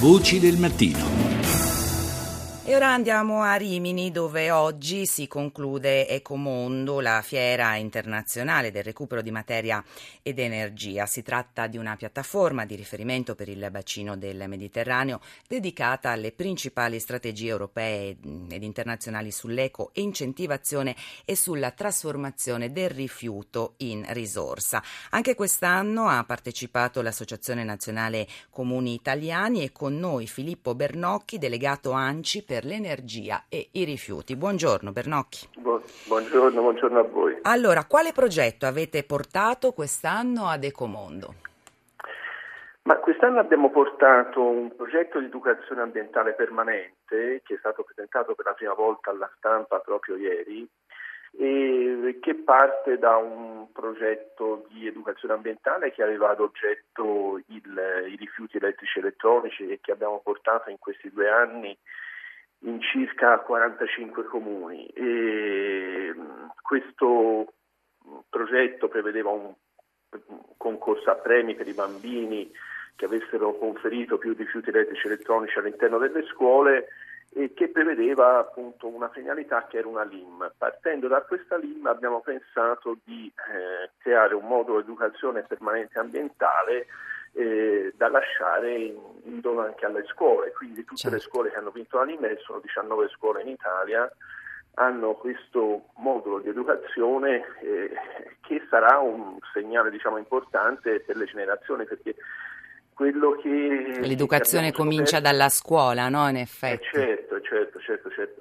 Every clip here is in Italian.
Voci del mattino. E ora andiamo a Rimini dove oggi si conclude Ecomondo, la fiera internazionale del recupero di materia ed energia. Si tratta di una piattaforma di riferimento per il bacino del Mediterraneo dedicata alle principali strategie europee ed internazionali sull'eco incentivazione e sulla trasformazione del rifiuto in risorsa. Anche quest'anno ha partecipato l'Associazione Nazionale Comuni Italiani e con noi Filippo Bernocchi, delegato ANCI per per l'energia e i rifiuti. Buongiorno Bernocchi. buongiorno, buongiorno a voi. Allora, quale progetto avete portato quest'anno ad Ecomondo? Ma quest'anno abbiamo portato un progetto di educazione ambientale permanente che è stato presentato per la prima volta alla stampa proprio ieri e che parte da un progetto di educazione ambientale che aveva ad oggetto il, i rifiuti elettrici e elettronici e che abbiamo portato in questi due anni in circa 45 comuni e questo progetto prevedeva un concorso a premi per i bambini che avessero conferito più rifiuti elettrici elettronici all'interno delle scuole e che prevedeva appunto una finalità che era una LIM. Partendo da questa LIM abbiamo pensato di eh, creare un modulo educazione permanente ambientale eh, da lasciare in, in, dono anche alle scuole, quindi tutte certo. le scuole che hanno vinto l'anime, sono 19 scuole in Italia, hanno questo modulo di educazione eh, che sarà un segnale diciamo, importante per le generazioni perché quello che... L'educazione comincia scoperto, dalla scuola, no? In effetti. Eh certo, certo, certo, certo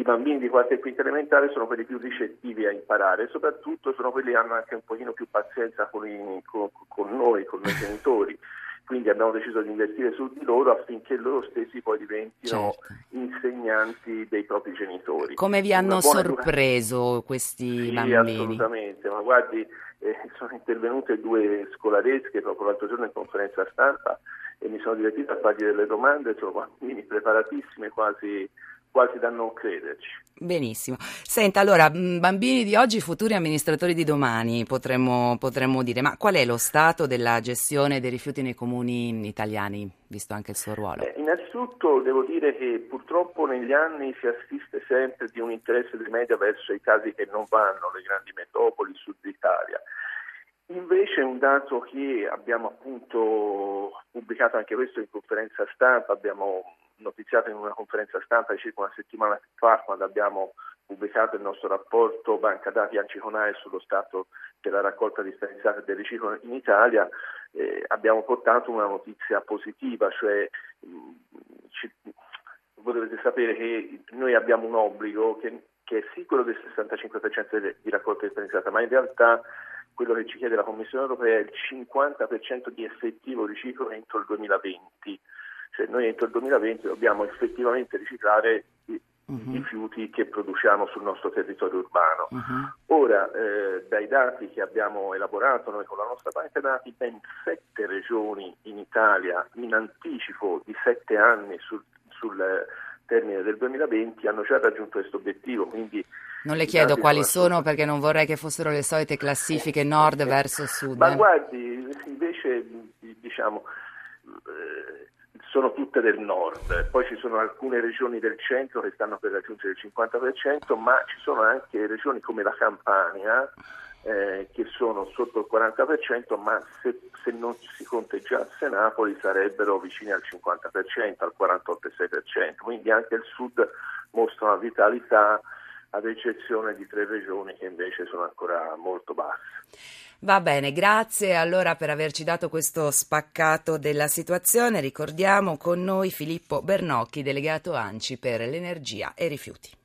i bambini di quarta e quinta elementare sono quelli più ricettivi a imparare e soprattutto sono quelli che hanno anche un pochino più pazienza con, i, con, con noi, con noi genitori. Quindi abbiamo deciso di investire su di loro affinché loro stessi poi diventino certo. insegnanti dei propri genitori. Come vi hanno sorpreso educa- questi sì, bambini? assolutamente, ma guardi, eh, sono intervenute due scolaresche proprio l'altro giorno in conferenza stampa e mi sono divertito a fargli delle domande, sono bambini preparatissimi, quasi quasi da non crederci. Benissimo. Senta, allora, bambini di oggi, futuri amministratori di domani, potremmo, potremmo, dire, ma qual è lo stato della gestione dei rifiuti nei comuni italiani, visto anche il suo ruolo? Eh, innanzitutto devo dire che purtroppo negli anni si assiste sempre di un interesse dei media verso i casi che non vanno, le grandi metropoli, sud Italia. Invece un dato che abbiamo appunto pubblicato anche questo in conferenza stampa, abbiamo notiziato in una conferenza stampa di circa una settimana fa quando abbiamo pubblicato il nostro rapporto Banca Dati Anciconae sullo stato della raccolta differenziata del riciclo in Italia, eh, abbiamo portato una notizia positiva, cioè mh, ci, voi dovete sapere che noi abbiamo un obbligo che, che è quello del 65% di raccolta differenziata, ma in realtà quello che ci chiede la Commissione europea è il 50% di effettivo riciclo entro il 2020. Noi entro il 2020 dobbiamo effettivamente riciclare i uh-huh. rifiuti che produciamo sul nostro territorio urbano. Uh-huh. Ora, eh, dai dati che abbiamo elaborato noi con la nostra banca dati, ben sette regioni in Italia in anticipo di sette anni sul, sul termine del 2020 hanno già raggiunto questo obiettivo. Quindi non le chiedo quali sono perché non vorrei che fossero le solite classifiche nord verso sud. Ma eh. guardi, invece diciamo eh, sono tutte del nord, poi ci sono alcune regioni del centro che stanno per raggiungere il 50%, ma ci sono anche regioni come la Campania eh, che sono sotto il 40%, ma se, se, non si conteggiasse Napoli sarebbero vicini al 50%, al 48,6%, quindi anche il sud mostra una vitalità ad eccezione di tre regioni che invece sono ancora molto basse. Va bene, grazie allora per averci dato questo spaccato della situazione. Ricordiamo con noi Filippo Bernocchi, delegato ANCI per l'energia e i rifiuti.